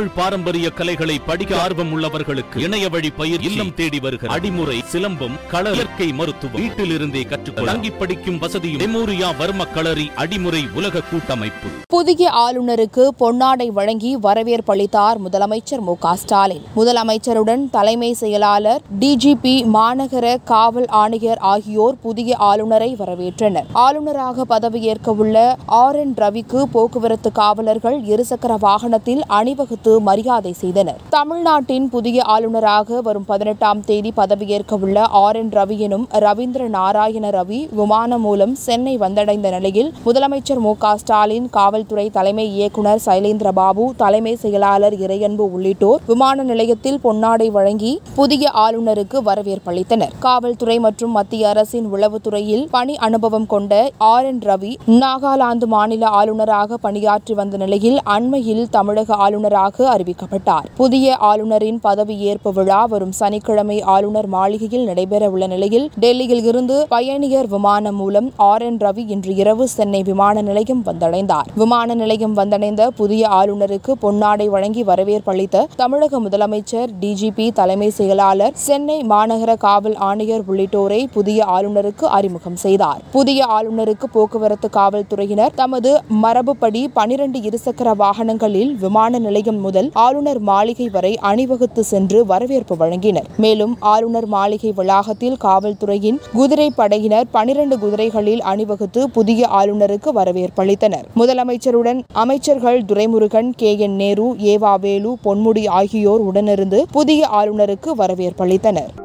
தமிழ் பாரம்பரிய கலைகளை படிக்க ஆர்வம் உள்ளவர்களுக்கு இணைய வழி பயிர் இல்லம் தேடி வருகிற அடிமுறை சிலம்பம் கள இயற்கை மருத்துவம் வீட்டிலிருந்தே கற்றுக்கொள்ள தங்கி படிக்கும் வசதியும் மெமோரியா வர்ம களரி அடிமுறை உலக கூட்டமைப்பு. புதிய ஆளுநருக்கு பொன்னாடை வழங்கி வரவேற்பளித்தார் முதலமைச்சர் மு க ஸ்டாலின். முதலமைச்சருடன் தலைமை செயலாளர் டிஜிபி மாநகர காவல் ஆணையர் ஆகியோர் புதிய ஆளுநரை வரவேற்றனர். ஆளுநராக பதவியேற்க உள்ள ஆர் என் ரவிக்கு போக்குவரத்து காவலர்கள் இருசக்கர வாகனத்தில் அணிவகுத்து மரியாதை செய்தனர். தமிழ்நாட்டின் புதிய ஆளுநராக வரும் பதினெட்டாம் தேதி பதவியேற்க உள்ள ஆர். என். ரவி எனும் ரவீந்திர நாராயண ரவி விமானம் மூலம் சென்னை வந்தடைந்த நிலையில் முதலமைச்சர் மு. க. ஸ்டாலின் காவல்துறை தலைமை இயக்குநர் சைலேந்திர பாபு தலைமை செயலாளர் இறையன்பு உள்ளிட்டோர் விமான நிலையத்தில் பொன்னாடை வழங்கி புதிய ஆளுநருக்கு வரவேற்பளித்தனர் காவல்துறை மற்றும் மத்திய அரசின் உளவுத்துறையில் பணி அனுபவம் கொண்ட ஆர். என். ரவி நாகாலாந்து மாநில ஆளுநராக பணியாற்றி வந்த நிலையில் அண்மையில் தமிழக ஆளுநராக அறிவிக்கப்பட்டார். புதிய ஆளுநரின் பதவியேற்பு விழா வரும் சனிக்கிழமை ஆளுநர் மாளிகையில் நடைபெறவுள்ள நிலையில் டெல்லியில் இருந்து பயணியர் விமானம் மூலம் ஆர் என் ரவி இன்று இரவு சென்னை விமான நிலையம் வந்தடைந்தார். விமான நிலையம் வந்தடைந்த புதிய ஆளுநருக்கு பொன்னாடை வழங்கி வரவேற்பளித்த தமிழக முதலமைச்சர் டிஜிபி தலைமை செயலாளர் சென்னை மாநகர காவல் ஆணையர் உள்ளிட்டோரை புதிய ஆளுநருக்கு அறிமுகம் செய்தார். புதிய ஆளுநருக்கு போக்குவரத்து காவல்துறையினர் தமது மரபுப்படி பனிரண்டு இருசக்கர வாகனங்களில் விமான நிலையம் முதல் ஆளுநர் மாளிகை வரை அணிவகுத்து சென்று வரவேற்பு வழங்கினர். மேலும் ஆளுநர் மாளிகை வளாகத்தில் காவல்துறையின் குதிரை படையினர் பனிரண்டு குதிரைகளில் அணிவகுத்து புதிய ஆளுநருக்கு வரவேற்பளித்தனர் முதலமைச்சருடன் அமைச்சர்கள் துரைமுருகன் கே. என். நேரு ஏவா வேலு பொன்முடி ஆகியோர் உடனிருந்து புதிய ஆளுநருக்கு வரவேற்பளித்தனர்